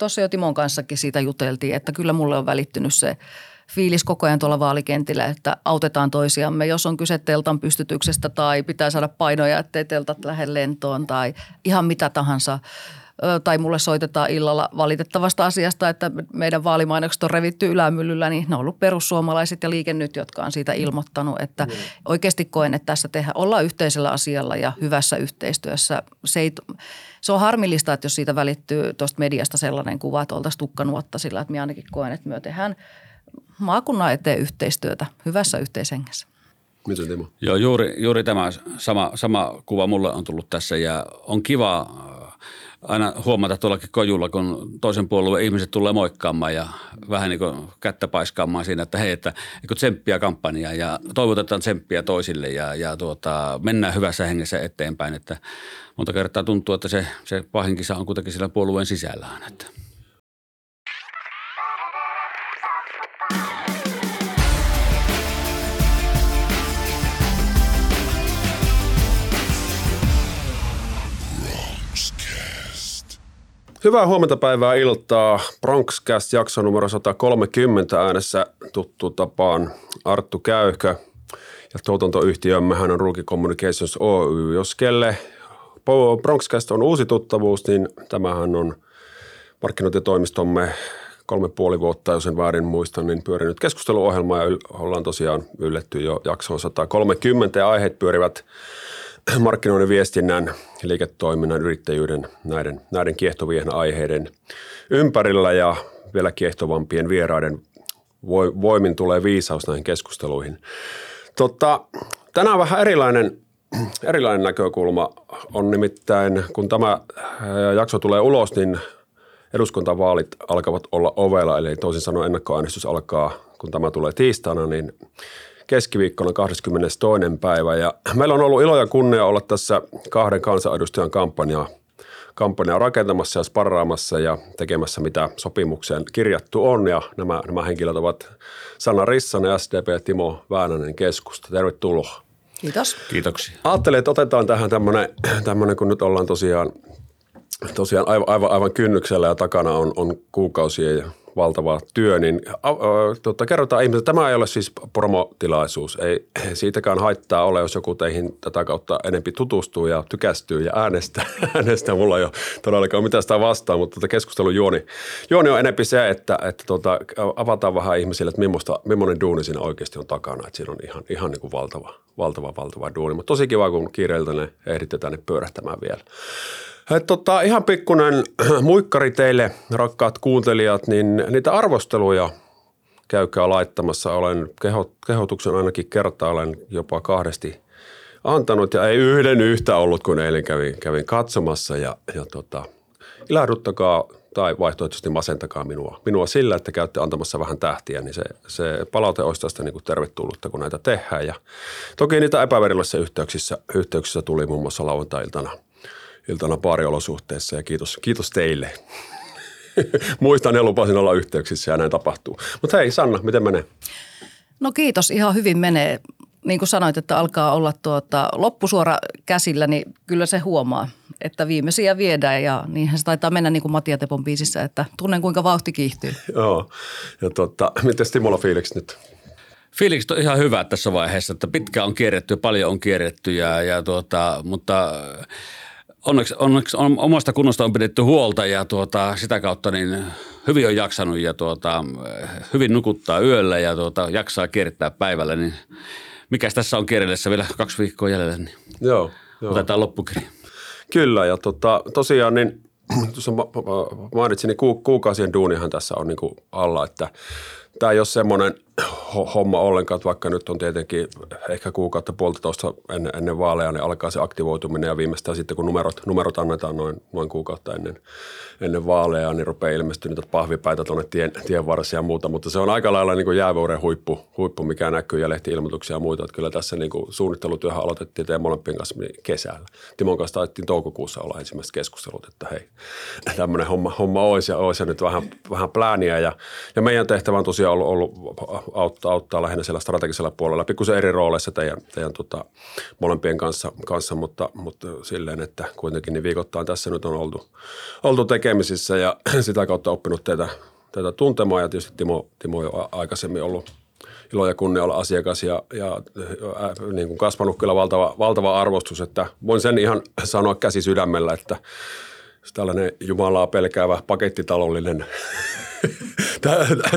tuossa jo Timon kanssakin siitä juteltiin, että kyllä mulle on välittynyt se fiilis koko ajan tuolla vaalikentillä, että autetaan toisiamme, jos on kyse teltan pystytyksestä tai pitää saada painoja, ettei teltat lähde lentoon tai ihan mitä tahansa tai mulle soitetaan illalla valitettavasta asiasta, että meidän vaalimainokset on revitty ylämyllyllä, niin ne on ollut perussuomalaiset ja liikennyt, jotka on siitä ilmoittanut, että mm. oikeasti koen, että tässä tehdään, ollaan yhteisellä asialla ja hyvässä yhteistyössä. Se, ei, se on harmillista, että jos siitä välittyy tuosta mediasta sellainen kuva, että oltaisiin tukkanuotta sillä, että minä ainakin koen, että me tehdään maakunnan eteen yhteistyötä hyvässä yhteishengessä. Miten Timo? Joo, juuri, juuri tämä sama, sama kuva mulle on tullut tässä ja on kiva aina huomata tuollakin kojulla, kun toisen puolueen ihmiset tulee moikkaamaan ja vähän niin kuin kättä paiskaamaan siinä, että hei, että niin tsemppiä kampanjaa ja toivotetaan tsemppiä toisille ja, ja tuota, mennään hyvässä hengessä eteenpäin. Että monta kertaa tuntuu, että se, se pahinkisa on kuitenkin siellä puolueen sisällään. Että. Hyvää huomenta päivää iltaa. Bronxcast jakso numero 130 äänessä tuttu tapaan Arttu Käyhkö. Ja tuotantoyhtiömmehän on Rookie Communications Oy. Jos kelle Bronxcast on uusi tuttavuus, niin tämähän on markkinointitoimistomme kolme puoli vuotta, jos en väärin muista, niin pyörinyt keskusteluohjelma ja ollaan tosiaan ylletty jo jaksoon 130 ja aiheet pyörivät markkinoinnin viestinnän, liiketoiminnan, yrittäjyyden, näiden, näiden kiehtovien aiheiden ympärillä ja vielä kiehtovampien vieraiden voimin tulee viisaus näihin keskusteluihin. Tota, tänään vähän erilainen, erilainen näkökulma on nimittäin, kun tämä jakso tulee ulos, niin eduskuntavaalit alkavat olla ovella, eli toisin sanoen ennakkoäänestys alkaa, kun tämä tulee tiistaina, niin keskiviikkona 22. päivä. Ja meillä on ollut ilo ja kunnia olla tässä kahden kansanedustajan kampanjaa kampanjaa rakentamassa ja sparraamassa ja tekemässä, mitä sopimukseen kirjattu on. Ja nämä, nämä henkilöt ovat Sanna Rissanen, SDP ja Timo Väänänen keskusta. Tervetuloa. Kiitos. Kiitoksia. Ajattelin, että otetaan tähän tämmöinen, kun nyt ollaan tosiaan, tosiaan aivan, aivan, aivan kynnyksellä ja takana on, on kuukausia ja valtava työ, niin äh, äh, tota, kerrotaan ihmisille, tämä ei ole siis promotilaisuus. Ei siitäkään haittaa ole, jos joku teihin tätä kautta enempi tutustuu ja tykästyy ja äänestää. äänestää. Mulla ei ole todellakaan mitään sitä vastaan, mutta tota keskustelun juoni, juoni on enempi se, että, että tota, avataan vähän ihmisille, että millaista, millainen duuni siinä oikeasti on takana. Että siinä on ihan, ihan niin kuin valtava, valtava, valtava duuni. Mutta tosi kiva, kun kiireiltä ne ehditte tänne pyörähtämään vielä. Et tota, ihan pikkuinen muikkari teille, rakkaat kuuntelijat, niin niitä arvosteluja käykää laittamassa. Olen keho, kehotuksen ainakin kertaa olen jopa kahdesti antanut ja ei yhden yhtä ollut, kun eilen kävin, kävin katsomassa ja, ja tota, ilahduttakaa tai vaihtoehtoisesti masentakaa minua, minua sillä, että käytte antamassa vähän tähtiä, niin se, se palaute olisi tästä niin kuin tervetullutta, kun näitä tehdään. Ja toki niitä epäverillisissa yhteyksissä, yhteyksissä tuli muun muassa lauantai-iltana – iltana baariolosuhteissa ja kiitos, kiitos teille. Muistan ja lupasin olla yhteyksissä ja näin tapahtuu. Mutta hei Sanna, miten menee? No kiitos, ihan hyvin menee. Niin kuin sanoit, että alkaa olla tuota, loppusuora käsillä, niin kyllä se huomaa, että viimeisiä viedään ja niinhän se taitaa mennä niin kuin Matia Tepon biisissä, että tunnen kuinka vauhti kiihtyy. Joo, ja tota, miten Timolla fiiliksi nyt? Fiilikset on ihan hyvä tässä vaiheessa, että pitkä on kierretty, paljon on kierretty, ja, ja tuota, mutta onneksi, onneksi on, omasta kunnosta on pidetty huolta ja tuota, sitä kautta niin hyvin on jaksanut ja tuota, hyvin nukuttaa yöllä ja tuota, jaksaa kierrättää päivällä. Niin mikäs tässä on kierrellessä vielä kaksi viikkoa jäljellä, niin joo, joo. otetaan loppukirja. Kyllä ja tota, tosiaan niin tuossa mainitsin, niin ku, kuukausien duunihan tässä on niin kuin alla, että tämä ei ole semmoinen homma ollenkaan, että vaikka nyt on tietenkin ehkä kuukautta puolitoista ennen, ennen vaaleja, niin alkaa se aktivoituminen ja viimeistään sitten kun numerot, numerot annetaan noin, noin kuukautta ennen, ennen vaaleja, niin rupeaa ilmestyä niitä pahvipäitä tuonne tien, tien varressa ja muuta, mutta se on aika lailla niin jäävuoren huippu, huippu, mikä näkyy ja lehti-ilmoituksia ja muuta, että kyllä tässä niin kuin suunnittelutyöhän aloitettiin teidän molempien kanssa kesällä. Timon kanssa taidettiin toukokuussa olla ensimmäiset keskustelut, että hei, tämmöinen homma, homma olisi ja olisi ja nyt vähän, vähän plääniä. Ja, ja meidän tehtävä on tosiaan ollut, ollut auttaa, auttaa lähinnä siellä strategisella puolella. Pikkusen eri rooleissa teidän, teidän tota, molempien kanssa, kanssa mutta, mutta, silleen, että kuitenkin niin viikoittain tässä nyt on oltu, oltu tekemisissä ja sitä kautta oppinut teitä, teitä tuntemaan ja tietysti Timo, Timo jo aikaisemmin ollut ilo ja kunnia olla asiakas ja, ja niin kuin kasvanut kyllä valtava, valtava arvostus, että voin sen ihan sanoa käsi sydämellä, että tällainen Jumalaa pelkäävä pakettitalollinen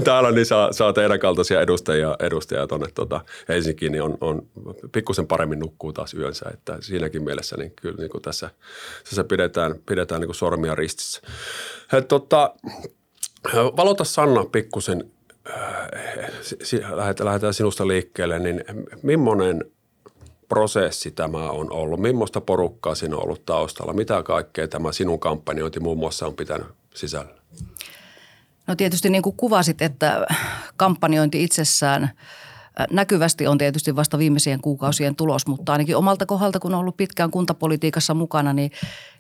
täällä niin saa, saa teidän kaltaisia edustajia, edustajia tuonne tuota, Helsinkiin, niin on, on pikkusen paremmin nukkuu taas yönsä. Että siinäkin mielessä niin kyllä niin kuin tässä, tässä pidetään, pidetään niin kuin sormia ristissä. Et, tota, valota Sanna pikkusen, äh, lähdetään sinusta liikkeelle, niin millainen prosessi tämä on ollut? Millaista porukkaa siinä on ollut taustalla? Mitä kaikkea tämä sinun kampanjointi muun muassa on pitänyt sisällä? No tietysti niin kuin kuvasit, että kampanjointi itsessään näkyvästi on tietysti vasta viimeisien kuukausien tulos, mutta ainakin omalta kohdalta, kun on ollut pitkään kuntapolitiikassa mukana, niin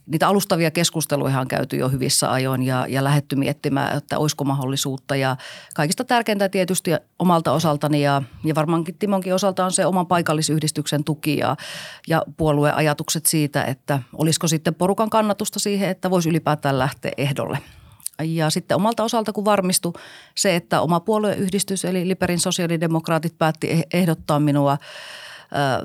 niitä alustavia keskusteluja on käyty jo hyvissä ajoin ja, ja lähetty miettimään, että olisiko mahdollisuutta. Ja kaikista tärkeintä tietysti omalta osaltani ja, ja varmaankin Timonkin osalta on se oman paikallisyhdistyksen tuki ja, ja puolueen ajatukset siitä, että olisiko sitten porukan kannatusta siihen, että voisi ylipäätään lähteä ehdolle – ja sitten omalta osalta, kun varmistui se, että oma puolueyhdistys eli Liperin sosiaalidemokraatit päätti eh- ehdottaa minua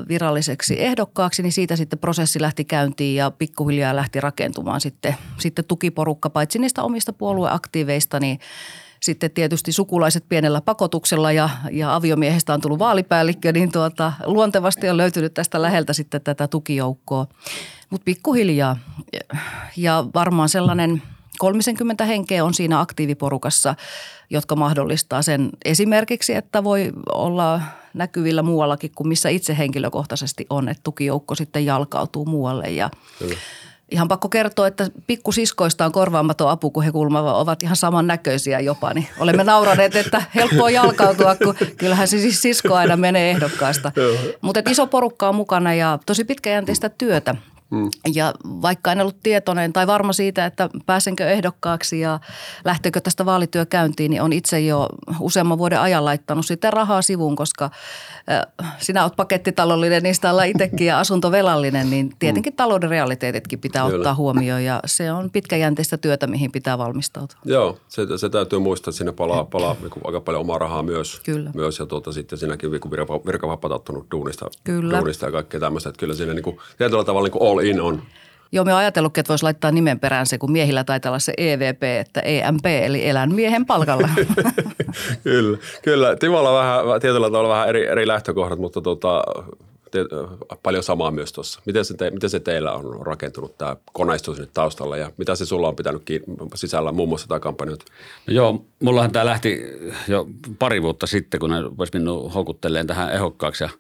viralliseksi ehdokkaaksi, niin siitä sitten prosessi lähti käyntiin ja pikkuhiljaa lähti rakentumaan sitten, sitten tukiporukka, paitsi niistä omista puolueaktiiveista, niin sitten tietysti sukulaiset pienellä pakotuksella ja, ja aviomiehestä on tullut vaalipäällikkö, niin tuota, luontevasti on löytynyt tästä läheltä sitten tätä tukijoukkoa. Mutta pikkuhiljaa ja varmaan sellainen – 30 henkeä on siinä aktiiviporukassa, jotka mahdollistaa sen esimerkiksi, että voi olla näkyvillä muuallakin kuin missä itse henkilökohtaisesti on, että tukijoukko sitten jalkautuu muualle ja Kyllä. Ihan pakko kertoa, että pikkusiskoista on korvaamaton apu, kun he kulma ovat ihan samannäköisiä jopa. Niin olemme nauraneet, että helppoa jalkautua, kun kyllähän se siis sisko aina menee ehdokkaasta. Mutta iso porukka on mukana ja tosi pitkäjänteistä työtä. Mm. Ja vaikka en ollut tietoinen tai varma siitä, että pääsenkö ehdokkaaksi ja lähteekö tästä vaalityö käyntiin, niin on itse jo useamman vuoden ajan laittanut sitä rahaa sivuun, koska sinä olet pakettitalollinen, niistä ollaan itsekin ja asuntovelallinen, niin tietenkin mm. talouden realiteetitkin pitää Kyllä. ottaa huomioon ja se on pitkäjänteistä työtä, mihin pitää valmistautua. Joo, se, se täytyy muistaa, että sinne palaa, palaa niin aika paljon omaa rahaa myös. Kyllä. myös ja tuota, sitten sinäkin niin virkavapatattunut duunista, kyllä. duunista ja kaikkea tämmöistä, että kyllä siinä niin kuin, tietyllä tavalla niin kuin all in on. Joo, me ajatellut, että voisi laittaa nimen perään se, kun miehillä taitaa olla se EVP, että EMP, eli elän miehen palkalla. kyllä, kyllä. Timolla vähän, tietyllä tavalla vähän eri, eri lähtökohdat, mutta tota, te, paljon samaa myös tuossa. Miten se, te, miten se teillä on rakentunut tämä koneistus sinne taustalla ja mitä se sulla on pitänyt sisällä muun muassa tämä kampanja? No joo, mullahan tämä lähti jo pari vuotta sitten, kun ne voisi minun houkutteleen tähän ehokkaaksi ja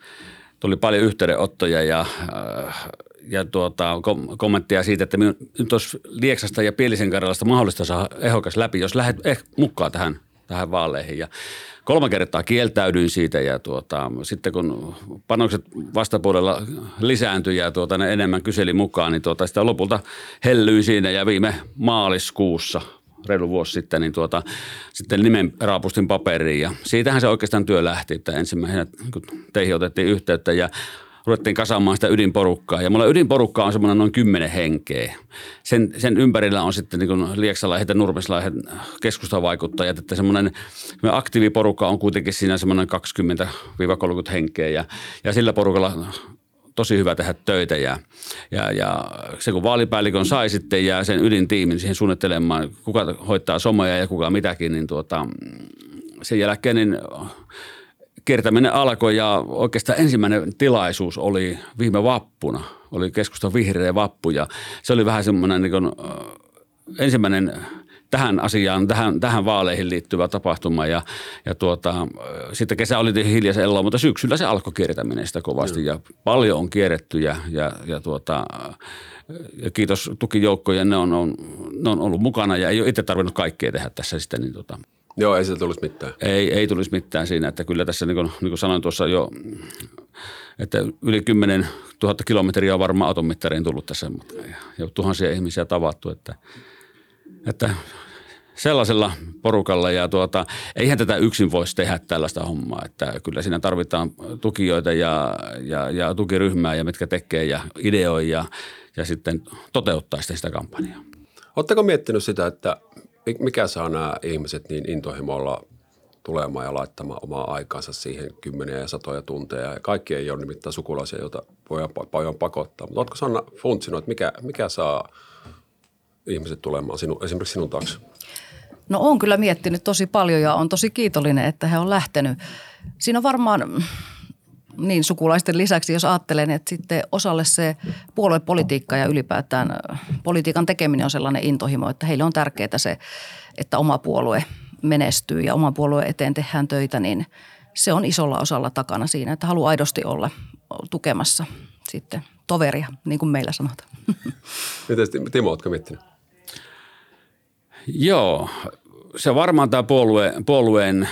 tuli paljon yhteydenottoja ja äh, ja tuota, kom- kommenttia siitä, että nyt olisi Lieksasta ja Pielisen Karjalasta mahdollista saada ehokas läpi, jos lähdet eh, mukaan tähän, tähän vaaleihin. Ja kolme kertaa kieltäydyin siitä ja tuota, sitten kun panokset vastapuolella lisääntyi ja tuota, ne enemmän kyseli mukaan, niin tuota, sitä lopulta hellyin siinä ja viime maaliskuussa reilu vuosi sitten, niin tuota, sitten nimen raapustin paperiin ja siitähän se oikeastaan työ lähti, että ensimmäisenä kun teihin otettiin yhteyttä ja ruvettiin kasaamaan sitä ydinporukkaa. Ja mulla ydinporukka on semmoinen noin kymmenen henkeä. Sen, sen ympärillä on sitten niin lieksalaiset ja nurmeslaiset keskustavaikuttajat, että semmoinen aktiiviporukka on kuitenkin siinä semmoinen 20-30 henkeä. Ja, ja sillä porukalla tosi hyvä tehdä töitä ja, ja, ja se kun vaalipäällikön sai sitten ja sen ydintiimin siihen suunnittelemaan, kuka hoitaa somoja ja kuka mitäkin, niin tuota, sen jälkeen niin kiertäminen alkoi ja oikeastaan ensimmäinen tilaisuus oli viime vappuna. Oli keskustan vihreä vappu ja se oli vähän semmoinen niin kuin, ensimmäinen tähän asiaan, tähän, tähän vaaleihin liittyvä tapahtuma ja, ja tuota, sitten kesä oli hiljaisen eloa, mutta syksyllä se alkoi kiertäminen sitä kovasti ja paljon on kierretty ja, ja, ja tuota, ja kiitos tukijoukkojen, ne on, on, ne on ollut mukana ja ei ole itse tarvinnut kaikkea tehdä tässä sitten. Niin tuota, Joo, ei siitä tulisi mitään. Ei, ei tulisi mitään siinä, että kyllä tässä niin kuin, niin kuin sanoin tuossa jo, että yli 10 000 kilometriä on varmaan automittariin tullut tässä ja, ja tuhansia ihmisiä tavattu, että, että sellaisella porukalla ja tuota, eihän tätä yksin voisi tehdä tällaista hommaa, että kyllä siinä tarvitaan tukijoita ja, ja, ja tukiryhmää ja mitkä tekee ja ideoi ja, ja sitten toteuttaa sitä, sitä kampanjaa. Oletteko miettinyt sitä, että mikä saa nämä ihmiset niin intohimolla tulemaan ja laittamaan omaa aikaansa siihen kymmeniä ja satoja tunteja. Ja kaikki ei ole nimittäin sukulaisia, joita voidaan paljon pakottaa. Mutta oletko Sanna funtsinut, että mikä, mikä saa ihmiset tulemaan sinu, esimerkiksi sinun taakse? No on kyllä miettinyt tosi paljon ja on tosi kiitollinen, että he on lähtenyt. Siinä on varmaan niin sukulaisten lisäksi, jos ajattelen, että sitten osalle se puoluepolitiikka ja ylipäätään politiikan tekeminen on sellainen intohimo, että heille on tärkeää se, että oma puolue menestyy ja oman puolueen eteen tehdään töitä, niin se on isolla osalla takana siinä, että haluaa aidosti olla tukemassa sitten toveria, niin kuin meillä sanotaan. Miten Timo, oletko miettinyt? Joo, se varmaan tämä puolue, puolueen,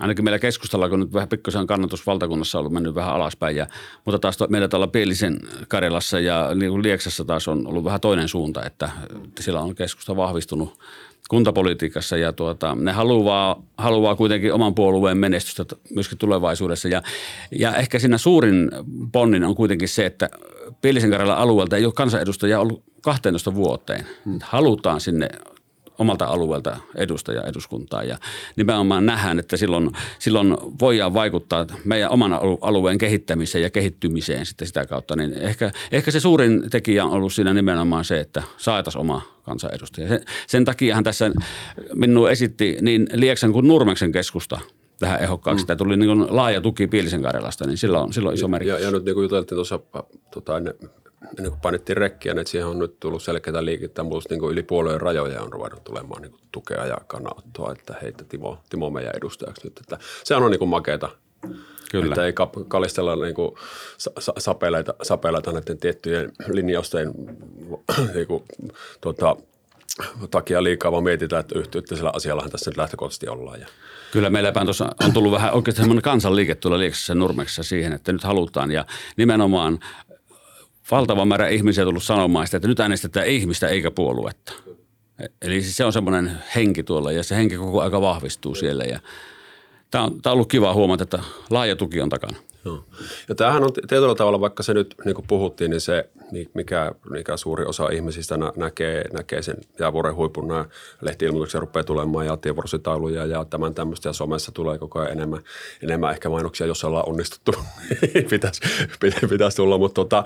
ainakin meillä keskustalla, kun nyt vähän pikkusen kannatus valtakunnassa on ollut mennyt vähän alaspäin, ja, mutta taas meillä täällä Pielisen Karjalassa ja niin Lieksassa taas on ollut vähän toinen suunta, että siellä on keskusta vahvistunut kuntapolitiikassa ja tuota, ne haluaa, haluaa kuitenkin oman puolueen menestystä myöskin tulevaisuudessa. Ja, ja ehkä siinä suurin ponnin on kuitenkin se, että Pielisen alueelta ei ole kansanedustajia ollut 12 vuoteen. Halutaan sinne omalta alueelta edustaja eduskuntaa ja nimenomaan nähdään, että silloin, silloin voidaan vaikuttaa meidän oman alueen kehittämiseen ja kehittymiseen sitten sitä kautta. Niin ehkä, ehkä se suurin tekijä on ollut siinä nimenomaan se, että saataisiin oma kansanedustaja. Sen, sen takiahan tässä minun esitti niin Lieksan kuin Nurmeksen keskusta tähän ehokkaaksi. Mm. Tämä tuli niin laaja tuki Piilisen Karjalasta, niin silloin, silloin iso merkitys. Ja, ja nyt niin kuin juteltiin tuossa tota, ennen, ennen kuin painettiin rekkiä, niin siihen on nyt tullut selkeää liikettä, mutta niin kuin yli puolueen rajoja on ruvennut tulemaan niin kuin tukea ja kannattua, että heitä Timo, Timo meidän edustajaksi nyt. Että se on niin kuin makeata. Kyllä. Että ei kalistella niin kuin sapeleita, sapeleita näiden tiettyjen linjausten niin kuin, tota, takia liikaa, vaan mietitään, että yhteisellä asiallahan tässä nyt lähtökohtaisesti ollaan. Ja. Kyllä meillä päin tuossa on tullut vähän oikeasti semmoinen kansanliike tuolla Lieksassa Nurmeksessa siihen, että nyt halutaan ja nimenomaan valtava määrä ihmisiä tullut sanomaan sitä, että nyt äänestetään ihmistä eikä puoluetta. Eli se on semmoinen henki tuolla ja se henki koko aika vahvistuu siellä ja tämä on, tämä on ollut kiva huomata, että laaja tuki on takana. Joo. Ja tämähän on tietyllä tavalla, vaikka se nyt niin kuin puhuttiin, niin se, mikä, mikä suuri osa ihmisistä nä, näkee, näkee sen jäävuoren huipun, nämä lehti-ilmoituksia rupeaa tulemaan ja tievuorositauluja ja tämän tämmöistä ja somessa tulee koko ajan enemmän, enemmän ehkä mainoksia, jos ollaan onnistuttu, pitäisi, pitäisi tulla, mutta tota,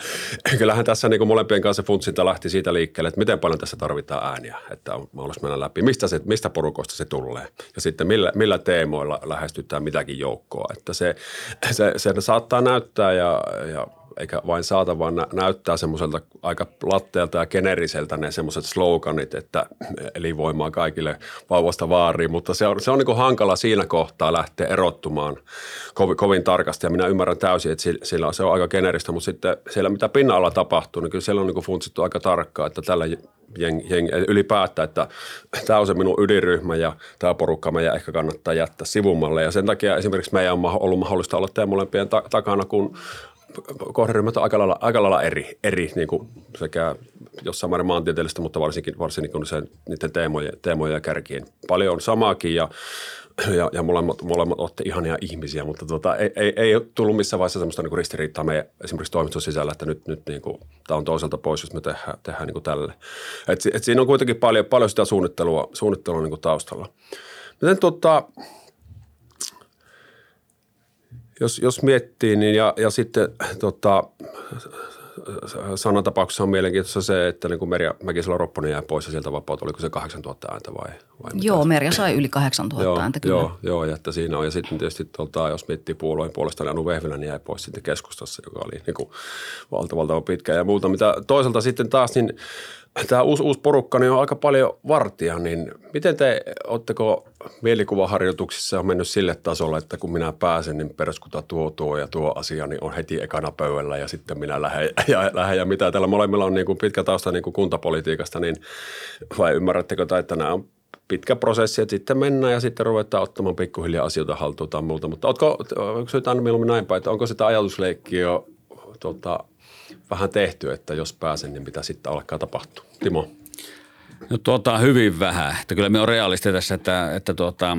kyllähän tässä niin kuin molempien kanssa funtsinta lähti siitä liikkeelle, että miten paljon tässä tarvitaan ääniä, että on mahdollista mennä läpi, mistä, se, mistä porukoista se tulee? Ja sitten millä, millä teemoilla lähestytään mitäkin joukkoa, että se, se, se saattaa näyttää ja, ja eikä vain saata, vaan nä- näyttää semmoiselta aika latteelta ja generiseltä ne semmoiset sloganit, että elinvoimaa kaikille vauvasta vaariin, mutta se on, se on niin hankala siinä kohtaa lähteä erottumaan kovin, kovin tarkasti ja minä ymmärrän täysin, että sillä se on aika generistä, mutta sitten siellä mitä pinnalla tapahtuu, niin kyllä siellä on niin funtsittu aika tarkkaa, että tällä jeng, jeng, ylipäätään, että tämä on se minun ydinryhmä ja tämä porukka meidän ehkä kannattaa jättää sivumalle. Ja sen takia esimerkiksi meidän on ollut mahdollista olla teidän molempien ta- takana, kun kohderyhmät on aika lailla, aika lailla eri, eri niin kuin sekä jossain määrin maantieteellistä, mutta varsinkin, varsinkin kun se, niiden teemojen, teemojen ja kärkien. Paljon on samaakin ja ja, ja molemmat, molemmat olette ihania ihmisiä, mutta tota, ei, ei, ei ole tullut missään vaiheessa semmoista niin ristiriitaa meidän esimerkiksi toimiston sisällä, että nyt, nyt niin kuin, tämä on toiselta pois, jos me tehdään, tehdään niin kuin tälle. Et, et siinä on kuitenkin paljon, paljon sitä suunnittelua, suunnittelua niin kuin taustalla. Miten tota, jos, jos miettii, niin ja, ja sitten tota, Sannan tapauksessa on mielenkiintoista se, että niin kuin Merja Mäkisalo-Ropponen jäi pois ja sieltä vapaut, oliko se 8000 ääntä vai? vai joo, Merja sai yli 8000 joo, ääntä kyllä. Joo, joo, ja että siinä on. Ja sitten tietysti tuota, jos miettii puolueen puolesta, niin Anu Vehviläinen jäi pois sitten keskustassa, joka oli niin kuin valtava pitkä ja muuta. Mitä toisaalta sitten taas, niin tämä uusi, uusi porukka niin on aika paljon vartija, niin miten te, oletteko mielikuvaharjoituksissa on mennyt sille tasolle, että kun minä pääsen, niin perskuta tuo, tuo ja tuo asia, niin on heti ekana pöydällä ja sitten minä lähden ja, lähden ja mitä. Tällä molemmilla on niin kuin pitkä tausta niin kuin kuntapolitiikasta, niin vai ymmärrättekö, että nämä on pitkä prosessi, että sitten mennään ja sitten ruvetaan ottamaan pikkuhiljaa asioita haltuun tai muuta. Mutta onko se jotain mieluummin näin päin, että onko sitä ajatusleikkiä jo tota, vähän tehty, että jos pääsen, niin mitä sitten alkaa tapahtua? Timo? No tuota, hyvin vähän. Että kyllä me on realisti tässä, että, että tuota,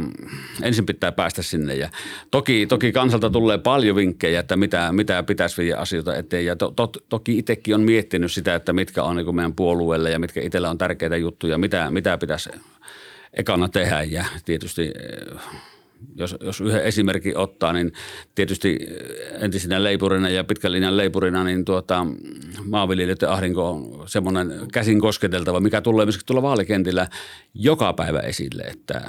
ensin pitää päästä sinne. Ja toki, toki kansalta tulee paljon vinkkejä, että mitä, mitä pitäisi viedä asioita eteen. Ja to, to, toki itsekin on miettinyt sitä, että mitkä on niin meidän puolueelle ja mitkä itsellä on tärkeitä juttuja, mitä, mitä pitäisi ekana tehdä. Ja tietysti jos, jos yhden esimerkin ottaa, niin tietysti entisenä leipurina ja pitkän linjan leipurina, niin tuota, maanviljelijöiden ahdinko on semmoinen käsin kosketeltava, mikä tulee myöskin tulla vaalikentillä joka päivä esille, että,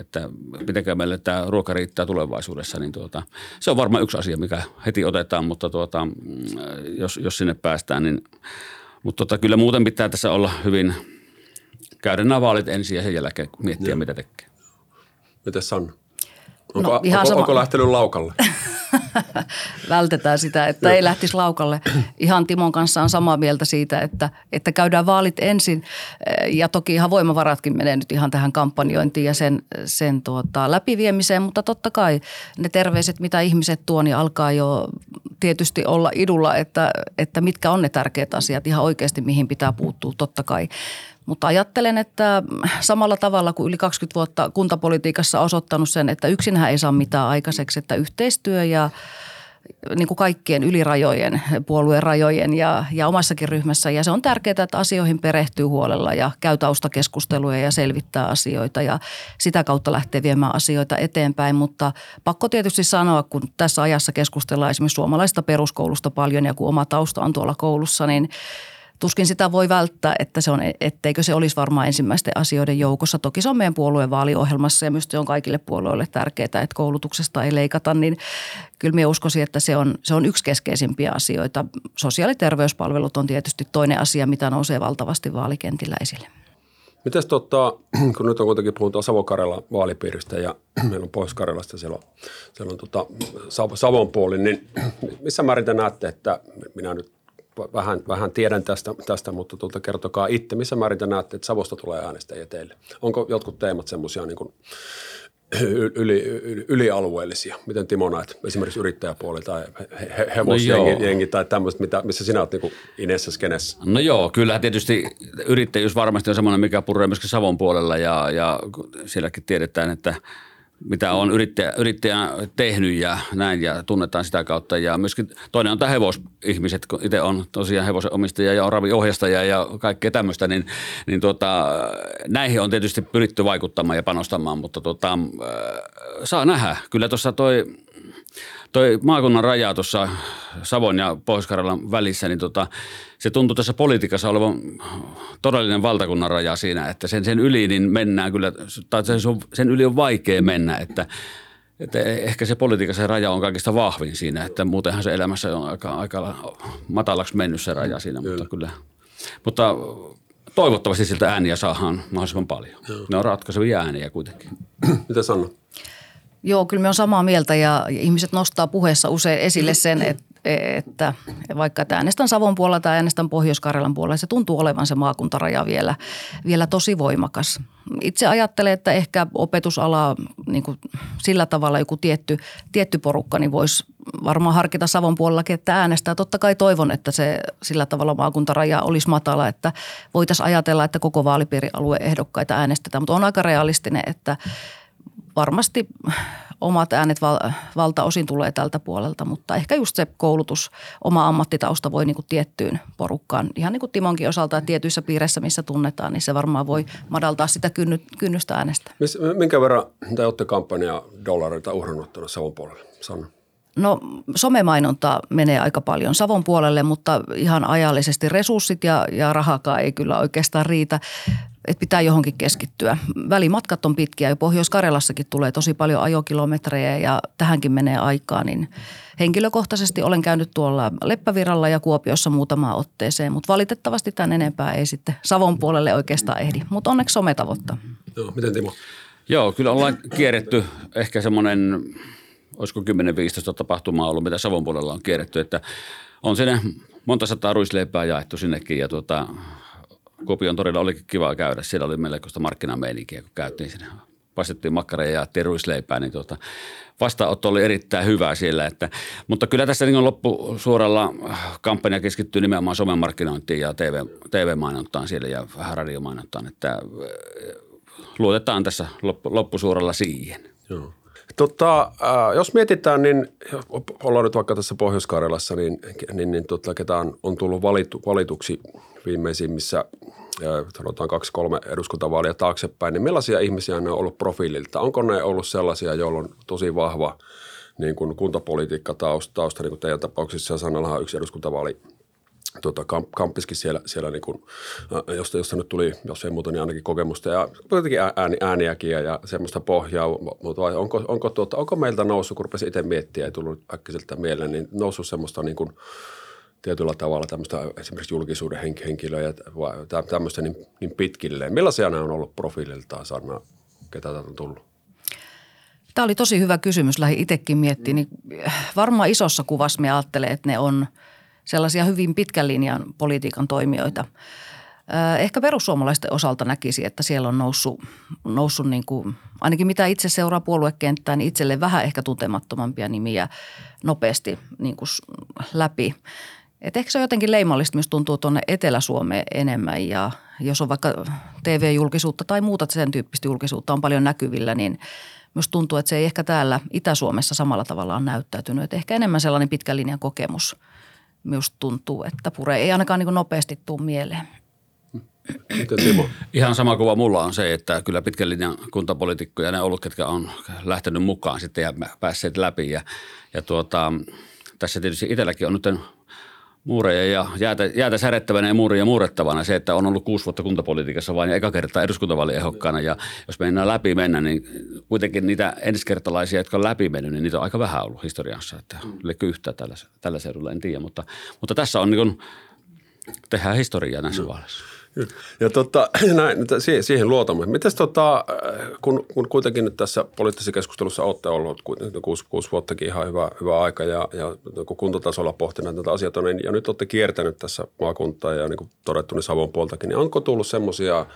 että mitenkä meille tämä ruoka riittää tulevaisuudessa, niin tuota, se on varmaan yksi asia, mikä heti otetaan, mutta tuota, jos, jos sinne päästään, niin mutta tota, kyllä muuten pitää tässä olla hyvin, käydä nämä vaalit ensin ja sen jälkeen miettiä, Joo. mitä tekee. Miten Sanna? Onko, no, ihan onko, sama. onko lähtenyt laukalle? Vältetään sitä, että ei lähtisi laukalle. Ihan Timon kanssa on samaa mieltä siitä, että, että käydään vaalit ensin ja toki ihan voimavaratkin menee nyt ihan tähän kampanjointiin ja sen, sen tuota, läpiviemiseen, mutta totta kai ne terveiset, mitä ihmiset tuo, niin alkaa jo tietysti olla idulla, että, että mitkä on ne tärkeät asiat ihan oikeasti, mihin pitää puuttua totta kai. Mutta ajattelen, että samalla tavalla kuin yli 20 vuotta kuntapolitiikassa osoittanut sen, että yksinhän ei saa mitään aikaiseksi, että yhteistyö ja niin kuin kaikkien ylirajojen, puolueen rajojen ja, ja omassakin ryhmässä. Ja se on tärkeää, että asioihin perehtyy huolella ja käy taustakeskusteluja ja selvittää asioita ja sitä kautta lähtee viemään asioita eteenpäin. Mutta pakko tietysti sanoa, kun tässä ajassa keskustellaan esimerkiksi suomalaista peruskoulusta paljon ja kun oma tausta on tuolla koulussa, niin – tuskin sitä voi välttää, että se on, etteikö se olisi varmaan ensimmäisten asioiden joukossa. Toki se on meidän puolueen vaaliohjelmassa ja myös se on kaikille puolueille tärkeää, että koulutuksesta ei leikata, niin kyllä minä uskoisin, että se on, se on yksi keskeisimpiä asioita. Sosiaali- ja terveyspalvelut on tietysti toinen asia, mitä nousee valtavasti vaalikentillä esille. Mites tota, kun nyt on kuitenkin puhutaan Savo-Karjalan vaalipiiristä ja meillä on Pohjois-Karjalasta, siellä on, siellä on tota Savon puoli, niin missä määrin te näette, että minä nyt vähän, vähän tiedän tästä, tästä mutta tuota, kertokaa itse, missä määrin te näette, että Savosta tulee äänestäjiä teille? Onko jotkut teemat semmoisia niin kuin yli, yli, ylialueellisia? Miten Timo näet, esimerkiksi yrittäjäpuoli tai he, hevosjengi no tai tämmöistä, mitä, missä sinä olet niin Inessa skenessä? No joo, kyllä tietysti yrittäjyys varmasti on semmoinen, mikä puree myöskin Savon puolella ja, ja sielläkin tiedetään, että – mitä on yrittäjä, yrittäjä tehnyt ja näin ja tunnetaan sitä kautta. Ja myöskin toinen on tämä hevosihmiset, kun itse on tosiaan hevosen omistaja ja on raviohjastaja ja kaikkea tämmöistä, niin, niin tuota, näihin on tietysti pyritty vaikuttamaan ja panostamaan, mutta tuota, äh, saa nähdä. Kyllä tuossa toi toi maakunnan raja tuossa Savon ja pohjois välissä, niin tota, se tuntuu tässä politiikassa olevan todellinen valtakunnan raja siinä, että sen, sen yli niin mennään kyllä, tai sen, sen yli on vaikea mennä, että että ehkä se politiikassa se raja on kaikista vahvin siinä, että muutenhan se elämässä on aika, aika matalaksi mennyt se raja siinä, kyllä. mutta kyllä. Mutta toivottavasti siltä ääniä saadaan mahdollisimman paljon. Joo. Ne on ratkaisevia ääniä kuitenkin. Mitä sanoo? Joo, kyllä me on samaa mieltä ja ihmiset nostaa puheessa usein esille sen, että, että vaikka että äänestän Savon puolella tai äänestän Pohjois-Karjalan puolella, se tuntuu olevan se maakuntaraja vielä, vielä tosi voimakas. Itse ajattelen, että ehkä opetusala niin kuin sillä tavalla joku tietty, tietty porukka niin voisi varmaan harkita Savon puolellakin, että äänestää. Totta kai toivon, että se sillä tavalla maakuntaraja olisi matala, että voitaisiin ajatella, että koko vaalipiirialueen ehdokkaita äänestetään, mutta on aika realistinen, että varmasti omat äänet val, valtaosin tulee tältä puolelta, mutta ehkä just se koulutus, oma ammattitausta voi niin kuin tiettyyn porukkaan, ihan niin kuin Timonkin osalta ja tietyissä piireissä, missä tunnetaan, niin se varmaan voi madaltaa sitä kynny, kynnystä äänestä. Minkä verran te olette kampanjaa dollareita uhrannut tuonne Savon puolelle, Sanna? No somemainonta menee aika paljon Savon puolelle, mutta ihan ajallisesti resurssit ja, ja rahakaan ei kyllä oikeastaan riitä että pitää johonkin keskittyä. Välimatkat on pitkiä ja Pohjois-Karjalassakin tulee tosi paljon ajokilometrejä ja tähänkin menee aikaa, niin henkilökohtaisesti olen käynyt tuolla Leppäviralla ja Kuopiossa muutamaan otteeseen, mutta valitettavasti tämän enempää ei sitten Savon puolelle oikeastaan ehdi, mutta onneksi some tavoittaa. Joo, miten Timo? Joo, kyllä ollaan kierretty ehkä semmoinen, olisiko 10-15 tapahtumaa ollut, mitä Savon puolella on kierretty, että on sinne monta sataa ruisleipää jaettu sinnekin ja tuota, Kuopion torilla olikin kiva käydä. Siellä oli melkoista markkinameininkiä, kun käytiin sinne paistettiin makkareja ja teruisleipää, niin tuota, vastaanotto oli erittäin hyvä siellä. Että, mutta kyllä tässä niin loppusuoralla kampanja keskittyy nimenomaan somemarkkinointiin ja TV, TV-mainontaan siellä ja vähän radiomainontaan, että luotetaan tässä loppusuoralla siihen. Joo. Tota, äh, jos mietitään, niin ollaan nyt vaikka tässä Pohjois-Karjalassa, niin, niin, niin tota, ketä on, on tullut valitu, valituksi viimeisimmissä äh, sanotaan kaksi-kolme eduskuntavaalia taaksepäin, niin millaisia ihmisiä ne on ollut profiililta? Onko ne ollut sellaisia, joilla on tosi vahva niin kuin kuntapolitiikka tausta, tausta niin kuin teidän tapauksessa Sannallahan yksi eduskuntavaali tota, kamp, kamppiskin siellä, siellä niin kuin, josta, josta nyt tuli, jos ei muuta, niin ainakin kokemusta ja kuitenkin ääni, ääniäkin ja, ja semmoista pohjaa. Mutta onko, onko, tuota, onko meiltä noussut, kun rupesin itse miettiä ja tullut äkkiseltä mieleen, niin noussut semmoista niin kuin, tietyllä tavalla tämmöistä esimerkiksi julkisuuden henkilöä ja tämmöistä niin, niin pitkilleen. Millaisia nämä on ollut profiililtaan, Sanna, ketä täältä on tullut? Tämä oli tosi hyvä kysymys, lähdin itsekin miettimään. Niin varmaan isossa kuvassa me ajattelee, että ne on – sellaisia hyvin pitkän linjan politiikan toimijoita. Ehkä perussuomalaisten osalta näkisi, että siellä on noussut, noussut niin kuin, ainakin mitä itse seuraa puoluekenttää, niin itselle vähän ehkä tuntemattomampia nimiä nopeasti niin kuin läpi. Et ehkä se on jotenkin leimallista myös tuntuu tuonne Etelä-Suomeen enemmän ja jos on vaikka TV-julkisuutta tai muuta sen tyyppistä julkisuutta on paljon näkyvillä, niin myös tuntuu, että se ei ehkä täällä Itä-Suomessa samalla tavalla on näyttäytynyt. Et ehkä enemmän sellainen pitkän linjan kokemus – myös tuntuu, että pure ei ainakaan niin nopeasti tule mieleen. Timo? Ihan sama kuva mulla on se, että kyllä pitkän linjan kuntapolitiikkoja ne on ollut, ketkä on lähtenyt mukaan sitten ja päässeet läpi. Ja, ja tuota, tässä tietysti itselläkin on nyt muureja ja jäätä, jäätä särettävänä ja muureja muurettavana se, että on ollut kuusi vuotta kuntapolitiikassa vain eka kertaa eduskuntavaaliehdokkaana ja jos mennään läpi mennä, niin kuitenkin niitä ensikertalaisia, jotka on läpi mennyt, niin niitä on aika vähän ollut historiassa, että mm. yhtään tällä, tällä seudulla, en tiedä, mutta, mutta tässä on niin kuin, tehdään historiaa näissä no. vaaleissa. Ja tota, näin, siihen luotamme. Mites tota, kun, kun kuitenkin nyt tässä poliittisessa keskustelussa olette ollut kuusi, kuusi vuottakin ihan hyvä, hyvä aika ja, ja kun kuntatasolla pohtineet näitä asioita, niin, ja nyt olette kiertänyt tässä maakuntaa ja niin kuin todettu niin Savon puoltakin, niin onko tullut semmoisia –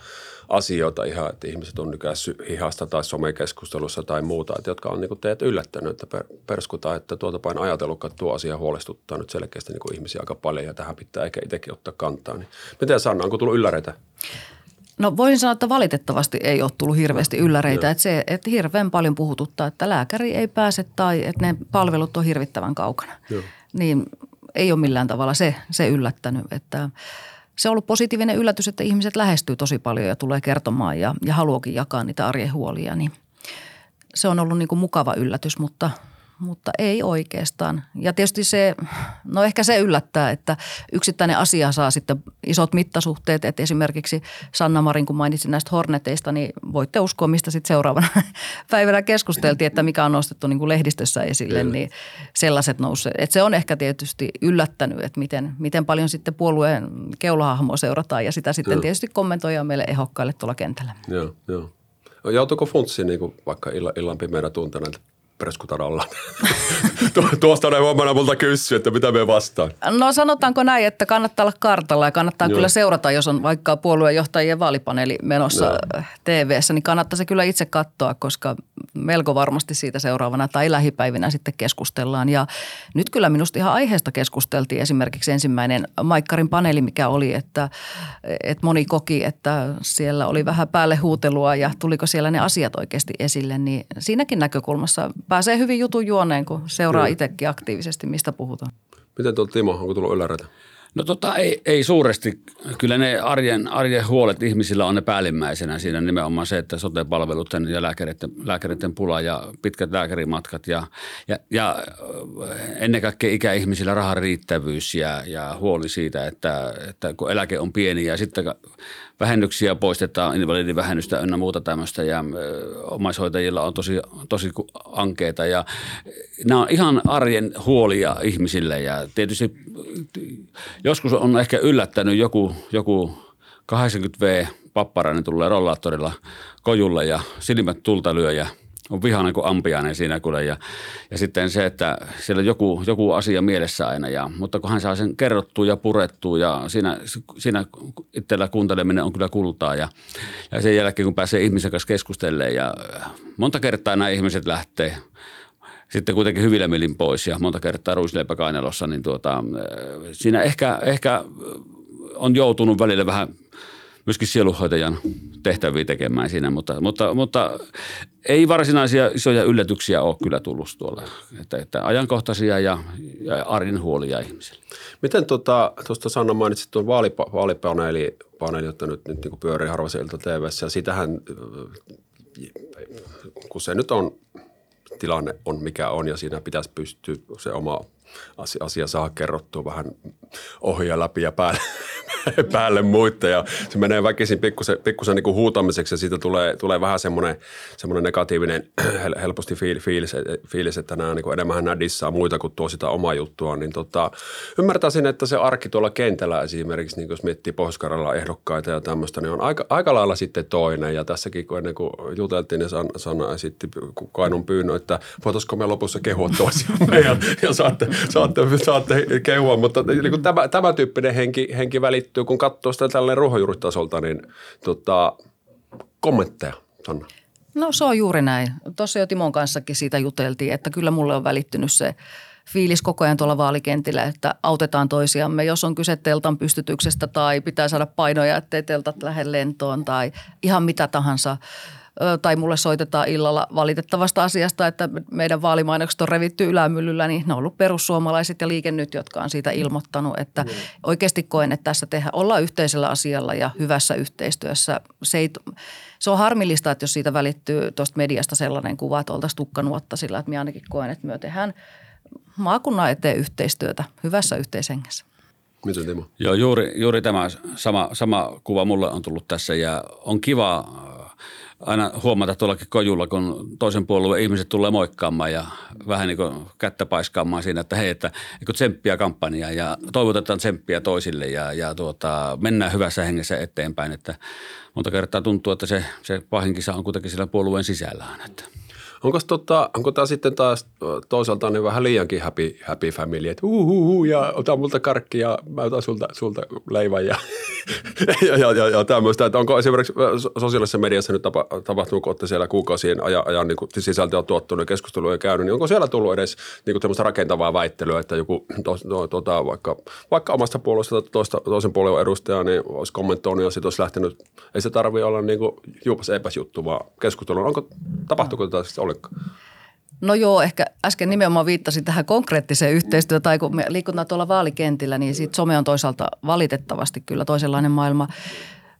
asioita ihan, että ihmiset on nykässyt hihasta tai somekeskustelussa tai muuta, että jotka on niin teet yllättänyt, että per, perskuta, että tuota pain ajatellut, että tuo asia huolestuttaa nyt selkeästi niin kuin ihmisiä aika paljon ja tähän pitää ehkä itsekin ottaa kantaa. Niin miten Sanna, onko tullut ylläreitä? No voisin sanoa, että valitettavasti ei ole tullut hirveästi ylläreitä. Että se, että hirveän paljon puhututtaa, että lääkäri ei pääse tai että ne palvelut on hirvittävän kaukana. Joo. Niin ei ole millään tavalla se, se yllättänyt, että – se on ollut positiivinen yllätys, että ihmiset lähestyy tosi paljon ja tulee kertomaan ja, ja haluakin jakaa niitä arjen huolia. Niin se on ollut niin kuin mukava yllätys, mutta – mutta ei oikeastaan. Ja tietysti se, no ehkä se yllättää, että yksittäinen asia saa sitten isot mittasuhteet. Että esimerkiksi Sanna Marin, kun mainitsin näistä horneteista, niin voitte uskoa, mistä sitten seuraavana päivänä keskusteltiin, että mikä on nostettu niin kuin lehdistössä esille, niin sellaiset nousseet. Että se on ehkä tietysti yllättänyt, että miten, miten paljon sitten puolueen keulahahmoa seurataan ja sitä sitten tietysti kommentoidaan meille ehokkaille tuolla kentällä. Joo, joo. Joutuuko funtsi niin kuin vaikka illan, illan pimeänä tuntena, että preskutaralla. Tuosta näin huomenna multa kysyä, että mitä me vastaan. No sanotaanko näin, että kannattaa olla kartalla ja kannattaa Joo. kyllä seurata, jos on vaikka puoluejohtajien vaalipaneeli menossa Joo. TV-ssä, niin kannattaa se kyllä itse katsoa, koska melko varmasti siitä seuraavana tai lähipäivinä sitten keskustellaan. Ja nyt kyllä minusta ihan aiheesta keskusteltiin esimerkiksi ensimmäinen Maikkarin paneeli, mikä oli, että, että moni koki, että siellä oli vähän päälle huutelua ja tuliko siellä ne asiat oikeasti esille, niin siinäkin näkökulmassa pääsee hyvin jutun juoneen, kun seuraa itsekin aktiivisesti, mistä puhutaan. Miten tuolta Timo, onko tullut ylläreitä? No tota, ei, ei suuresti. Kyllä ne arjen, arjen huolet ihmisillä on ne päällimmäisenä siinä nimenomaan se, että sote-palveluiden ja lääkäreiden, lääkäreiden pula ja pitkät lääkärimatkat ja, ja, ja ennen kaikkea ikäihmisillä rahan riittävyys ja, ja huoli siitä, että, että kun eläke on pieni ja sitten vähennyksiä poistetaan, invalidivähennystä ynnä muuta tämmöistä. Ja omaishoitajilla on tosi, tosi ankeita ja nämä on ihan arjen huolia ihmisille. Ja tietysti joskus on ehkä yllättänyt joku, joku 80V papparainen tulee rollaattorilla kojulle ja silmät tulta lyö ja on vihainen kuin ampiainen siinä kuule. Ja, ja sitten se, että siellä on joku, joku asia mielessä aina. Ja, mutta kun hän saa sen kerrottua ja purettua ja siinä, siinä itsellä kuunteleminen on kyllä kultaa. Ja, ja sen jälkeen kun pääsee ihmisen kanssa keskustelemaan ja monta kertaa nämä ihmiset lähtee – sitten kuitenkin hyvillä mielin pois ja monta kertaa ruisleipä kainalossa, niin tuota, siinä ehkä, ehkä on joutunut välillä vähän myöskin sielunhoitajan tehtäviä tekemään siinä, mutta, mutta, mutta ei varsinaisia isoja yllätyksiä ole kyllä tullut tuolla, että, että ajankohtaisia ja, ja arjen huolia ihmisille. Miten tuota, tuosta Sanna mainitsit tuon vaalipa, vaalipaneeli, paneeli, jota nyt, nyt niin pyörii harvaselta TVssä ja sitähän, kun se nyt on tilanne on mikä on ja siinä pitäisi pystyä se oma asia, asia saa kerrottua vähän ohi ja läpi ja päälle, päälle muita ja se menee väkisin pikkusen, pikkusen niin kuin huutamiseksi ja siitä tulee, tulee vähän semmoinen, semmoinen negatiivinen helposti fiilis, fiilis että nämä niin kuin enemmän nämä dissaa muita kuin tuo sitä omaa juttua, niin tota, ymmärtäisin, että se arki tuolla kentällä esimerkiksi, niin jos miettii pohjois ehdokkaita ja tämmöistä, niin on aika, aika lailla sitten toinen. Ja tässäkin kun ennen kuin juteltiin, niin Sanna, Sanna esitti Kainun pyynnön, että voitaisiko me lopussa kehua toisiamme ja, ja saatte, saatte, saatte kehua, mutta niin kuin tämä, tämä tyyppinen henki, henki välittyy, kun katsoo sitä tälleen ruohonjuuritasolta, niin tota, kommentteja, Sanna. No se on juuri näin. Tuossa jo Timon kanssakin siitä juteltiin, että kyllä mulle on välittynyt se fiilis koko ajan tuolla vaalikentillä, että autetaan toisiamme, jos on kyse teltan pystytyksestä tai pitää saada painoja, ettei teltat lähde lentoon tai ihan mitä tahansa – tai mulle soitetaan illalla valitettavasta asiasta, että meidän vaalimainokset on revitty ylämyllyllä, niin ne on ollut perussuomalaiset ja liikennyt, jotka on siitä ilmoittanut. Että mm. oikeasti koen, että tässä tehdään, ollaan yhteisellä asialla ja hyvässä yhteistyössä. Se, ei, se on harmillista, että jos siitä välittyy tuosta mediasta sellainen kuva, että oltaisiin tukkanuotta sillä, että minä ainakin koen, että me tehdään maakunnan eteen yhteistyötä hyvässä yhteishengessä. Miten Timo? Joo, juuri, juuri tämä sama, sama kuva mulle on tullut tässä ja on kiva aina huomata tuollakin kojulla, kun toisen puolueen ihmiset tulee moikkaamaan ja vähän niin kuin kättä paiskaamaan siinä, että hei, että niin tsemppiä kampanjaa ja toivotetaan tsemppiä toisille ja, ja tuota, mennään hyvässä hengessä eteenpäin. Että monta kertaa tuntuu, että se, se pahin kisa on kuitenkin siellä puolueen sisällään. Että – Onko, tota, onko tämä sitten taas toisaalta niin vähän liiankin happy, happy family, että uhuhu, ja ota multa karkki ja mä otan sulta, sulta leivän ja, ja, ja, ja, ja tämmöistä. Että onko esimerkiksi sosiaalisessa mediassa nyt tapa, tapahtunut, kun olette siellä kuukausien ajan, ajan niin sisältöä tuottunut ja keskusteluja käynyt, niin onko siellä tullut edes niin kuin rakentavaa väittelyä, että joku to, to, to, vaikka, vaikka omasta puolueesta tai toista, toisen puolueen edustaja niin olisi kommentoinut ja sitten olisi lähtenyt, ei se tarvitse olla niin kuin juupas epäs juttu, vaan keskustelu. Onko, tapahtuuko tätä ollenkaan? No joo, ehkä äsken nimenomaan viittasin tähän konkreettiseen yhteistyöhön, tai kun me liikutaan tuolla vaalikentillä, niin siitä some on toisaalta valitettavasti kyllä toisenlainen maailma.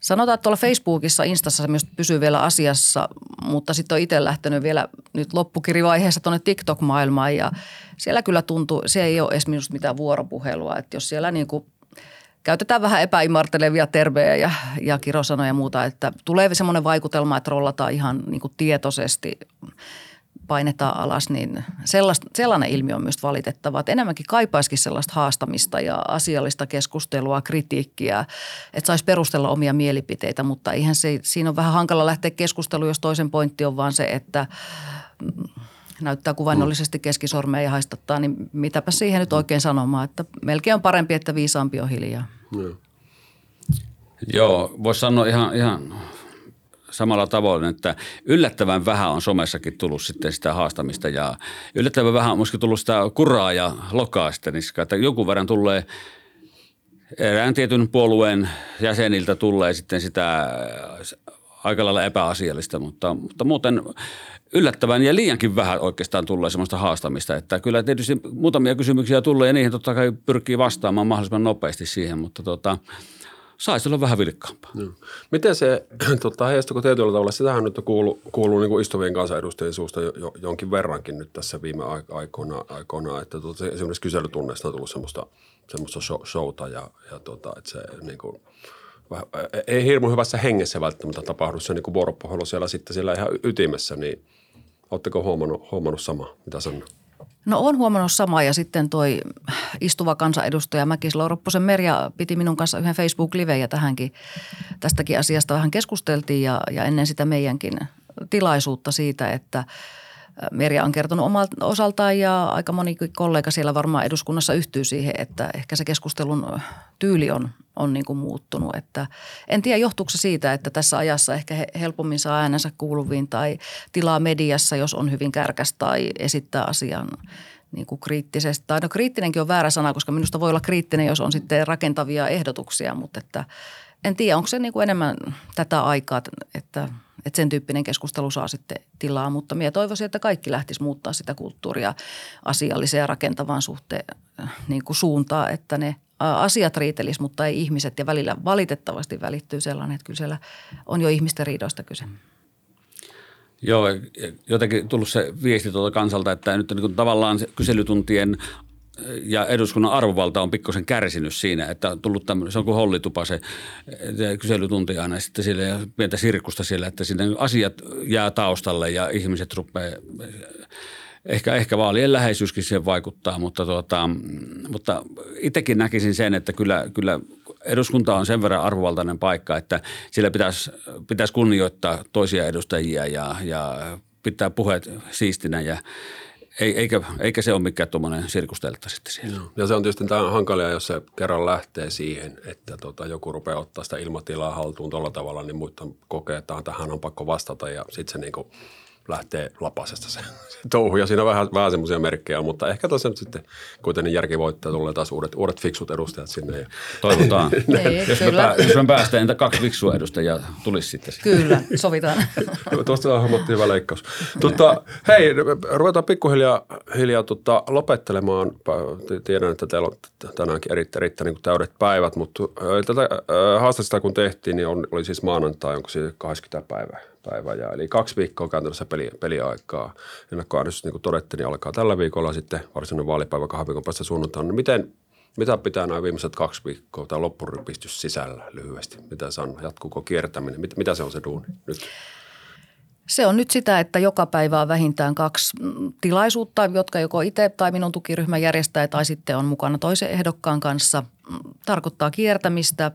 Sanotaan, että tuolla Facebookissa, Instassa myös pysyy vielä asiassa, mutta sitten on itse lähtenyt vielä nyt loppukirivaiheessa tuonne TikTok-maailmaan ja siellä kyllä tuntuu, se ei ole edes minusta mitään vuoropuhelua, että jos siellä niin kuin käytetään vähän epäimartelevia tervejä ja, ja kirosanoja ja muuta, että tulee semmoinen vaikutelma, että rollataan ihan niin kuin tietoisesti – painetaan alas, niin sellainen ilmiö on myös valitettava. Että enemmänkin kaipaisikin sellaista haastamista ja asiallista keskustelua, kritiikkiä, että saisi perustella omia mielipiteitä, mutta eihän se, siinä on vähän hankala lähteä keskusteluun, jos toisen pointti on vaan se, että näyttää kuvannollisesti keskisormea ja haistattaa, niin mitäpä siihen nyt oikein sanomaan, että melkein on parempi, että viisaampi on hiljaa. Joo, Joo voisi sanoa ihan, ihan samalla tavoin, että yllättävän vähän on somessakin tullut sitten sitä haastamista ja yllättävän vähän on myöskin tullut sitä kuraa ja lokaa sitten että joku verran tulee erään tietyn puolueen jäseniltä tulee sitten sitä aika lailla epäasiallista, mutta, mutta muuten yllättävän ja liiankin vähän oikeastaan tulee sellaista haastamista, että kyllä tietysti muutamia kysymyksiä tulee ja niihin totta kai pyrkii vastaamaan mahdollisimman nopeasti siihen, mutta tota, saisi olla vähän vilkkaampaa. No. Miten se, tota, heijastuko tietyllä tavalla, sitähän nyt kuuluu, kuuluu niin istuvien kansanedustajien suusta jo, jo, jonkin verrankin nyt tässä viime aikoina, aikoina että tota, esimerkiksi kyselytunneista on tullut semmoista, semmoista show, showta ja, ja tota, että se niin kuin, ei hirmu hyvässä hengessä välttämättä tapahdu se niin kuin vuoropuhelu siellä sitten siellä ihan ytimessä, niin oletteko huomannut, huomannut sama, mitä sanoo? No on huomannut samaa ja sitten toi istuva kansanedustaja Mäkisalo Ropposen Merja piti minun kanssa yhden Facebook-liven ja tähänkin, tästäkin asiasta vähän keskusteltiin ja, ja ennen sitä meidänkin tilaisuutta siitä, että Merja on kertonut omalta osaltaan ja aika moni kollega siellä varmaan eduskunnassa yhtyy siihen, että ehkä se keskustelun tyyli on, on niin kuin muuttunut. Että en tiedä, johtuuko se siitä, että tässä ajassa ehkä helpommin saa äänensä kuuluviin tai tilaa mediassa, jos on hyvin kärkäs tai esittää asian niin kuin kriittisesti. Tai no kriittinenkin on väärä sana, koska minusta voi olla kriittinen, jos on sitten rakentavia ehdotuksia, mutta että en tiedä, onko se niin kuin enemmän tätä aikaa, että, että sen tyyppinen keskustelu saa sitten tilaa, mutta minä toivoisin, että kaikki lähtisi muuttaa sitä kulttuuria asialliseen ja rakentavaan suhteen niin kuin suuntaan, että ne asiat riitelis, mutta ei ihmiset ja välillä valitettavasti välittyy sellainen, että kyllä siellä on jo ihmisten riidoista kyse. Joo, jotenkin tullut se viesti tuolta kansalta, että nyt niin kuin tavallaan kyselytuntien ja eduskunnan arvovalta on pikkusen kärsinyt siinä, että on tullut tämmöinen, se on kuin hollitupa se, se kyselytunti aina sitten sille ja pientä sirkusta siellä, että sinne asiat jää taustalle ja ihmiset rupeaa ehkä, ehkä vaalien läheisyyskin siihen vaikuttaa, mutta, tuota, mutta itsekin näkisin sen, että kyllä, kyllä eduskunta on sen verran arvovaltainen paikka, että sillä pitäisi, pitäisi kunnioittaa toisia edustajia ja, ja pitää puheet siistinä ja eikä, eikä se ole mikään tuommoinen sirkusteltta sitten siellä. Ja se on tietysti tämä hankalia, jos se kerran lähtee siihen, että tota, joku rupeaa ottaa sitä ilmatilaa haltuun tuolla tavalla, niin muut kokee, että tähän on pakko vastata ja sitten se niin kuin – lähtee lapasesta se, se touhu. Ja siinä on vähän, vähän semmoisia merkkejä, mutta ehkä tuossa nyt sitten kuitenkin järki voittaa, tulee taas uudet, uudet fiksut edustajat sinne. Ja. Toivotaan. Ei, jos, me pää, jos me päästään, että kaksi fiksua edustajaa tulisi sitten. Kyllä, sovitaan. Tuosta on hommattu hyvä leikkaus. Tutta, hei, ruvetaan pikkuhiljaa hiljaa, tutta, lopettelemaan. Tiedän, että teillä on tänäänkin erittäin, erittäin niin täydet päivät, mutta tätä haastasta kun tehtiin, niin oli siis maanantai, onko se 80 päivää? Päivä. Ja eli kaksi viikkoa käytännössä peli, peliaikaa. Ennakkoäänestys, niin kuin todettiin, niin alkaa tällä viikolla sitten varsinainen vaalipäivä kahden viikon päästä sunnuntaina. No miten, mitä pitää nämä viimeiset kaksi viikkoa tai loppurypistys sisällä lyhyesti? Mitä Sanna, jatkuuko kiertäminen? Mit, mitä se on se duuni nyt? Se on nyt sitä, että joka päivä on vähintään kaksi tilaisuutta, jotka joko itse tai minun tukiryhmä järjestää tai sitten on mukana toisen ehdokkaan kanssa. Tarkoittaa kiertämistä,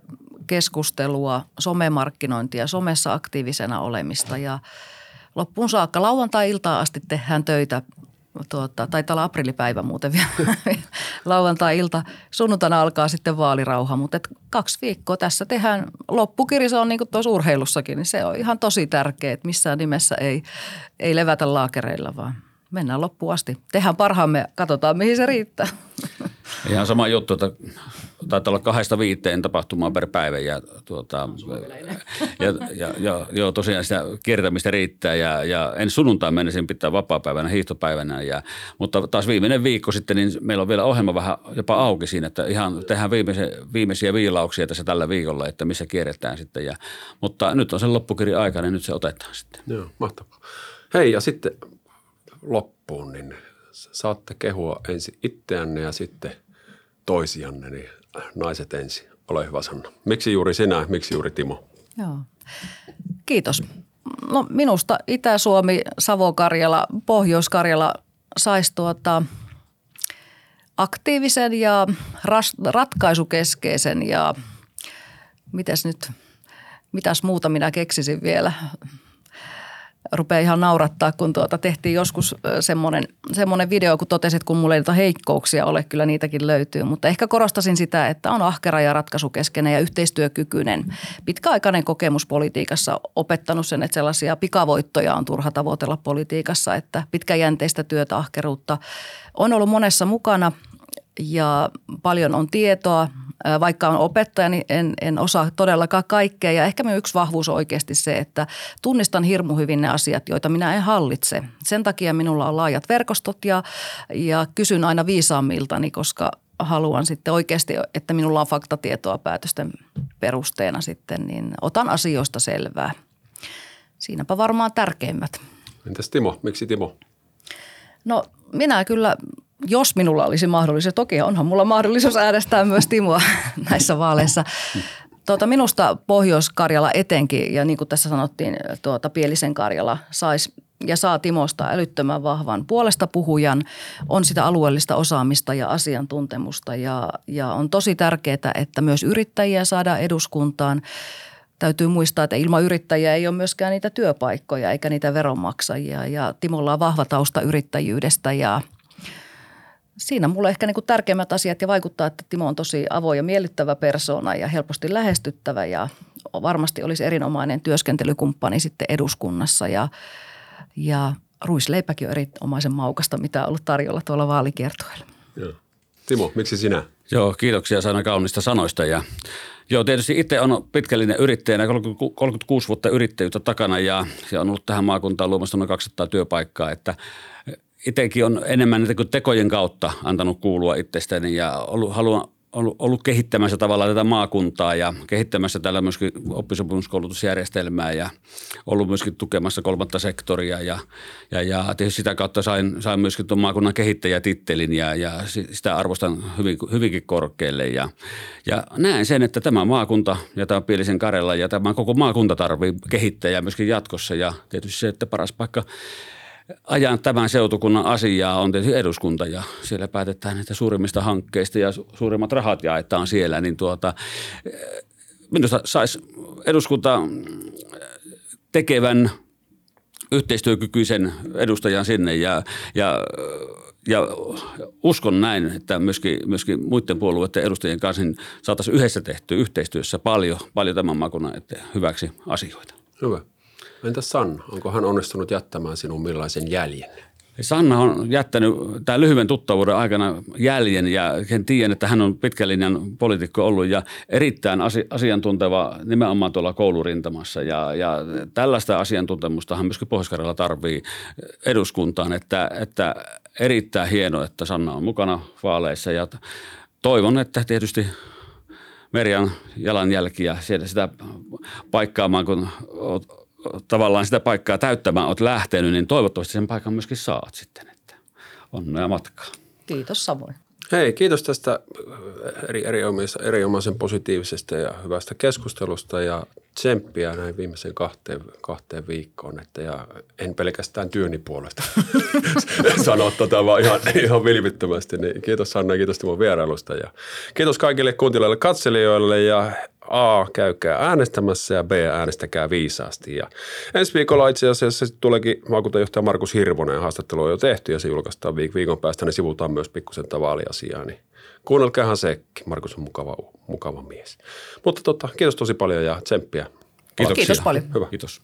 keskustelua, somemarkkinointia, somessa aktiivisena olemista ja loppuun saakka lauantai-iltaan asti tehdään töitä. Tuota, taitaa olla aprillipäivä muuten vielä. Lauantai-ilta. Sunnuntaina alkaa sitten vaalirauha, mutta et kaksi viikkoa tässä tehdään. Loppukiri se on niin kuin tuossa urheilussakin, niin se on ihan tosi tärkeää, että missään nimessä ei, ei levätä laakereilla, vaan mennään loppuun asti. Tehdään parhaamme, katsotaan mihin se riittää. Ihan sama juttu, että taitaa olla kahdesta viiteen tapahtumaa per päivä ja, tuota, ja, ja, ja joo, tosiaan sitä kiertämistä riittää ja, ja en sunnuntain mennä pitää vapaa-päivänä, hiihtopäivänä. Ja, mutta taas viimeinen viikko sitten, niin meillä on vielä ohjelma vähän jopa auki siinä, että ihan tehdään viimeisiä, viimeisiä viilauksia tässä tällä viikolla, että missä kierretään sitten. Ja, mutta nyt on sen loppukirja aika, niin nyt se otetaan sitten. Joo, mahtavaa. Hei ja sitten loppuun, niin saatte kehua ensin itseänne ja sitten toisianne, niin naiset ensin. Ole hyvä Sanna. Miksi juuri sinä, miksi juuri Timo? Joo. Kiitos. No minusta Itä-Suomi, Savo-Karjala, Pohjois-Karjala saisi tuota aktiivisen ja ras, ratkaisukeskeisen ja mitäs nyt, mitäs muuta minä keksisin vielä – rupeaa ihan naurattaa, kun tuota tehtiin joskus semmoinen, semmoinen video, kun totesit, kun mulla ei niitä heikkouksia ole, kyllä niitäkin löytyy. Mutta ehkä korostasin sitä, että on ahkera ja ratkaisukeskeinen ja yhteistyökykyinen. Pitkäaikainen kokemus politiikassa opettanut sen, että sellaisia pikavoittoja on turha tavoitella politiikassa, että pitkäjänteistä työtä, ahkeruutta on ollut monessa mukana ja paljon on tietoa – vaikka on opettaja, niin en, en osaa todellakaan kaikkea. Ja ehkä minun yksi vahvuus on oikeasti se, että tunnistan hirmu hyvin ne asiat, joita minä en hallitse. Sen takia minulla on laajat verkostot ja, ja kysyn aina viisaammiltani, koska haluan sitten oikeasti, että minulla on faktatietoa päätösten perusteena sitten, niin otan asioista selvää. Siinäpä varmaan tärkeimmät. Entäs Timo? Miksi Timo? No minä kyllä jos minulla olisi mahdollisuus, toki onhan mulla mahdollisuus äänestää myös Timoa näissä vaaleissa. Tuota, minusta Pohjois-Karjala etenkin, ja niin kuin tässä sanottiin, tuota, Pielisen Karjala saisi ja saa Timosta älyttömän vahvan puolesta puhujan, on sitä alueellista osaamista ja asiantuntemusta ja, ja on tosi tärkeää, että myös yrittäjiä saadaan eduskuntaan. täytyy muistaa, että ilman yrittäjiä ei ole myöskään niitä työpaikkoja eikä niitä veronmaksajia. Ja Timolla on vahva tausta yrittäjyydestä ja siinä mulle ehkä niin kuin tärkeimmät asiat ja vaikuttaa, että Timo on tosi avoin ja miellyttävä persona ja helposti lähestyttävä ja varmasti olisi erinomainen työskentelykumppani sitten eduskunnassa ja, ja ruisleipäkin on erinomaisen maukasta, mitä on ollut tarjolla tuolla vaalikiertoilla. Joo. Timo, miksi sinä? Joo, kiitoksia Sana kaunista sanoista ja Joo, tietysti itse on pitkällinen yrittäjänä, 36 vuotta yrittäjyyttä takana ja, ja on ollut tähän maakuntaan luomassa noin 200 työpaikkaa, että itsekin on enemmän niitä kuin tekojen kautta antanut kuulua itsestäni ja ollut, haluan ollut, ollut kehittämässä tavallaan tätä maakuntaa ja kehittämässä tällä myöskin oppisopimuskoulutusjärjestelmää ja ollut myöskin tukemassa kolmatta sektoria ja, ja, ja tietysti sitä kautta sain, sain myöskin tuon maakunnan kehittäjätittelin ja, ja sitä arvostan hyvin, hyvinkin korkealle ja, ja näen sen, että tämä maakunta ja tämä Pielisen Karella ja tämä koko maakunta tarvii kehittäjää myöskin jatkossa ja tietysti se, että paras paikka ajan tämän seutukunnan asiaa on tietysti eduskunta ja siellä päätetään niitä suurimmista hankkeista ja suurimmat rahat jaetaan siellä, niin tuota, minusta saisi eduskunta tekevän yhteistyökykyisen edustajan sinne ja, ja ja uskon näin, että myöskin, myöskin muiden puolueiden edustajien kanssa niin saataisiin yhdessä tehtyä yhteistyössä paljon, paljon tämän makunnan hyväksi asioita. Hyvä. Entäs Sanna, onko hän onnistunut jättämään sinun millaisen jäljen? Sanna on jättänyt tämän lyhyen tuttavuuden aikana jäljen ja sen tiedän, että hän on pitkälinjan poliitikko ollut ja erittäin asiantunteva nimenomaan tuolla koulurintamassa. Ja, ja tällaista asiantuntemustahan myöskin pohjois tarvii eduskuntaan, että, että erittäin hienoa, että Sanna on mukana vaaleissa ja toivon, että tietysti Merjan jalanjälkiä sieltä sitä paikkaamaan, kun tavallaan sitä paikkaa täyttämään olet lähtenyt, niin toivottavasti sen paikan myöskin saat sitten, että onnea matkaa. Kiitos samoin. Hei, kiitos tästä eri, erinomaisen positiivisesta ja hyvästä keskustelusta ja tsemppiä näin viimeisen kahteen, kahteen viikkoon. Että ja en pelkästään työni puolesta sano tota vaan ihan, ihan vilpittömästi. Niin kiitos Sanna ja kiitos Timo vierailusta ja kiitos kaikille kuuntelijoille katselijoille ja A, käykää äänestämässä ja B, äänestäkää viisaasti. Ja ensi viikolla itse asiassa tuleekin maakuntajohtaja Markus Hirvonen haastattelu on jo tehty ja se julkaistaan viik- viikon päästä, niin sivutaan myös pikkusen tätä vaaliasiaa. Niin kuunnelkaahan sekin. Markus on mukava, mukava mies. Mutta tota, kiitos tosi paljon ja tsemppiä. Kiitos paljon. Hyvä. Kiitos.